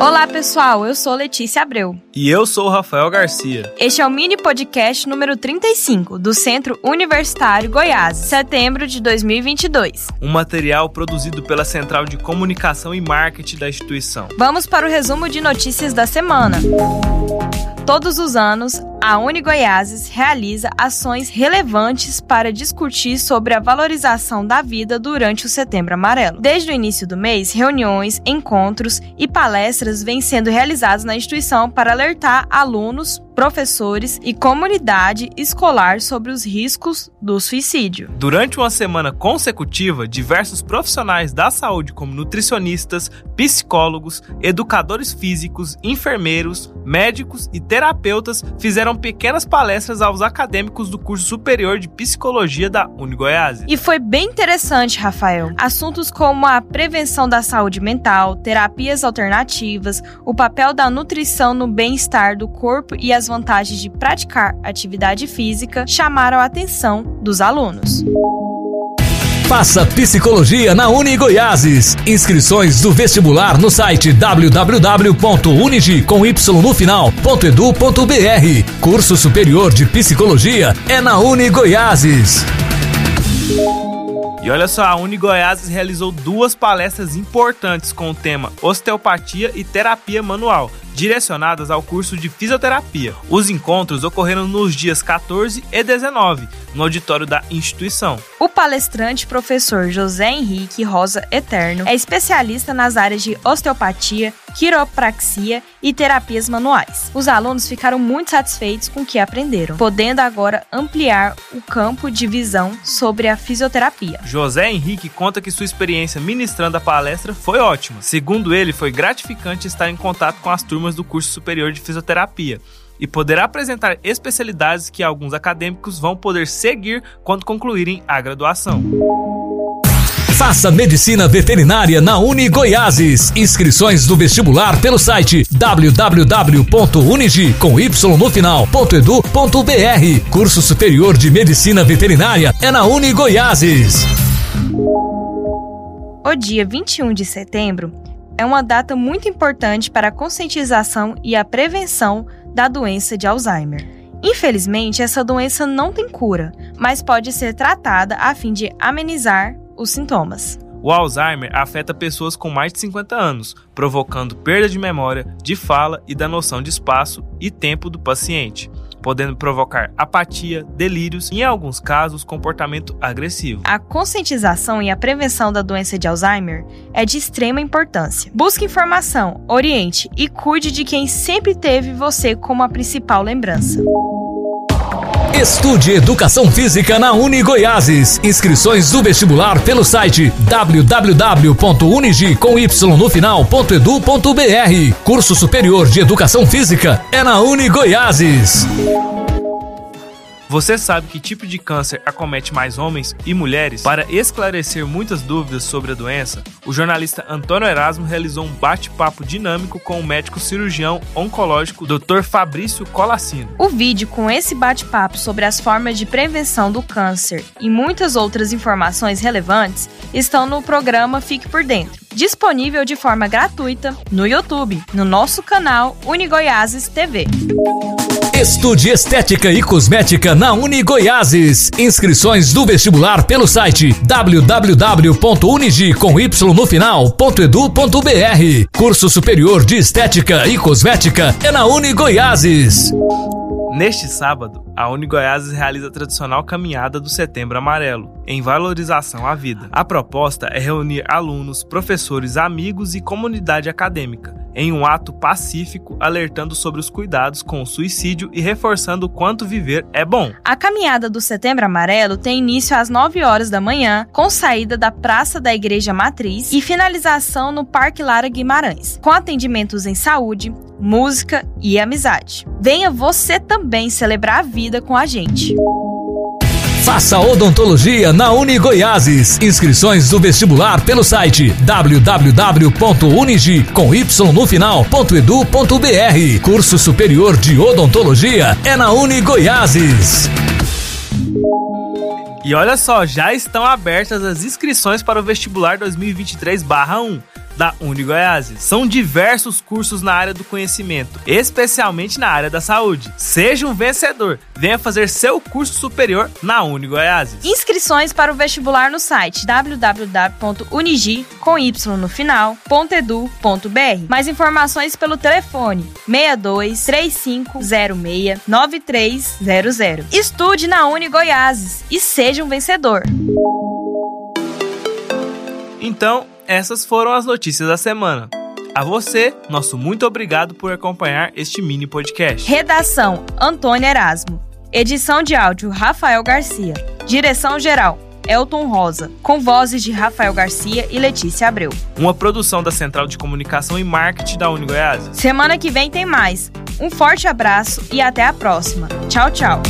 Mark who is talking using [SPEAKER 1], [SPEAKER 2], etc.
[SPEAKER 1] Olá, pessoal. Eu sou Letícia Abreu.
[SPEAKER 2] E eu sou o Rafael Garcia.
[SPEAKER 1] Este é o mini podcast número 35 do Centro Universitário Goiás, setembro de 2022.
[SPEAKER 2] Um material produzido pela Central de Comunicação e Marketing da instituição.
[SPEAKER 1] Vamos para o resumo de notícias da semana. Todos os anos, a UniGoiáses realiza ações relevantes para discutir sobre a valorização da vida durante o Setembro Amarelo. Desde o início do mês, reuniões, encontros e palestras vêm sendo realizadas na instituição para alertar alunos, professores e comunidade escolar sobre os riscos do suicídio.
[SPEAKER 2] Durante uma semana consecutiva, diversos profissionais da saúde, como nutricionistas, psicólogos, educadores físicos, enfermeiros, médicos e terapeutas, fizeram pequenas palestras aos acadêmicos do curso superior de psicologia da Unigoiás.
[SPEAKER 1] E foi bem interessante, Rafael. Assuntos como a prevenção da saúde mental, terapias alternativas, o papel da nutrição no bem-estar do corpo e as vantagens de praticar atividade física chamaram a atenção dos alunos.
[SPEAKER 3] Faça psicologia na Uni Goiáses. Inscrições do vestibular no site www.unigi com y no final.edu.br. Curso superior de psicologia é na Uni Goiáses.
[SPEAKER 2] E olha só, a Uni Goiás realizou duas palestras importantes com o tema Osteopatia e Terapia Manual, direcionadas ao curso de fisioterapia. Os encontros ocorreram nos dias 14 e 19, no auditório da instituição.
[SPEAKER 1] O palestrante professor José Henrique Rosa Eterno é especialista nas áreas de osteopatia, quiropraxia e terapias manuais. Os alunos ficaram muito satisfeitos com o que aprenderam, podendo agora ampliar o campo de visão sobre a fisioterapia.
[SPEAKER 2] José Henrique conta que sua experiência ministrando a palestra foi ótima. Segundo ele, foi gratificante estar em contato com as turmas do curso superior de fisioterapia e poder apresentar especialidades que alguns acadêmicos vão poder seguir quando concluírem a graduação.
[SPEAKER 3] Faça medicina veterinária na Uni Goiáses. Inscrições do vestibular pelo site www.unigi com y no final.edu.br. Curso superior de medicina veterinária é na Uni Goiáses.
[SPEAKER 1] O dia 21 de setembro é uma data muito importante para a conscientização e a prevenção da doença de Alzheimer. Infelizmente, essa doença não tem cura, mas pode ser tratada a fim de amenizar os sintomas.
[SPEAKER 2] O Alzheimer afeta pessoas com mais de 50 anos, provocando perda de memória, de fala e da noção de espaço e tempo do paciente podendo provocar apatia, delírios e, em alguns casos, comportamento agressivo.
[SPEAKER 1] A conscientização e a prevenção da doença de Alzheimer é de extrema importância. Busque informação, oriente e cuide de quem sempre teve você como a principal lembrança.
[SPEAKER 3] Estude Educação Física na Uni Goiáses. Inscrições do vestibular pelo site final.edu.br. Curso Superior de Educação Física é na Uni Goiáses.
[SPEAKER 2] Você sabe que tipo de câncer acomete mais homens e mulheres? Para esclarecer muitas dúvidas sobre a doença, o jornalista Antônio Erasmo realizou um bate-papo dinâmico com o médico cirurgião oncológico Dr. Fabrício Colassino.
[SPEAKER 1] O vídeo com esse bate-papo sobre as formas de prevenção do câncer e muitas outras informações relevantes estão no programa Fique por Dentro, disponível de forma gratuita no YouTube, no nosso canal Unigoiases TV.
[SPEAKER 3] Estude Estética e Cosmética na Uni Goiáses. Inscrições do vestibular pelo site www.unigi com y no. Curso Superior de Estética e Cosmética é na Uni Goiáses.
[SPEAKER 2] Neste sábado, a Uni Goiás realiza a tradicional caminhada do Setembro Amarelo, em valorização à vida. A proposta é reunir alunos, professores, amigos e comunidade acadêmica em um ato pacífico, alertando sobre os cuidados com o suicídio e reforçando o quanto viver é bom.
[SPEAKER 1] A caminhada do Setembro Amarelo tem início às 9 horas da manhã, com saída da Praça da Igreja Matriz e finalização no Parque Lara Guimarães, com atendimentos em saúde, música e amizade. Venha você também celebrar a vida com a gente.
[SPEAKER 3] Faça odontologia na Uni Goiáses. Inscrições do vestibular pelo site www.unigi com y no final.edu.br. Curso superior de odontologia é na Uni Goiáses.
[SPEAKER 2] E olha só, já estão abertas as inscrições para o vestibular 2023/1. Da Unigoiases. São diversos cursos na área do conhecimento, especialmente na área da saúde. Seja um vencedor, venha fazer seu curso superior na Unigoiases.
[SPEAKER 1] Inscrições para o vestibular no site www.unigi com y no final, .edu.br. Mais informações pelo telefone 62 3506 9300. Estude na Uni Goiáses e seja um vencedor.
[SPEAKER 2] Então, essas foram as notícias da semana. A você, nosso muito obrigado por acompanhar este mini podcast.
[SPEAKER 1] Redação: Antônio Erasmo. Edição de áudio: Rafael Garcia. Direção geral: Elton Rosa, com vozes de Rafael Garcia e Letícia Abreu.
[SPEAKER 2] Uma produção da Central de Comunicação e Marketing da Unigoiás.
[SPEAKER 1] Semana que vem tem mais. Um forte abraço e até a próxima. Tchau, tchau.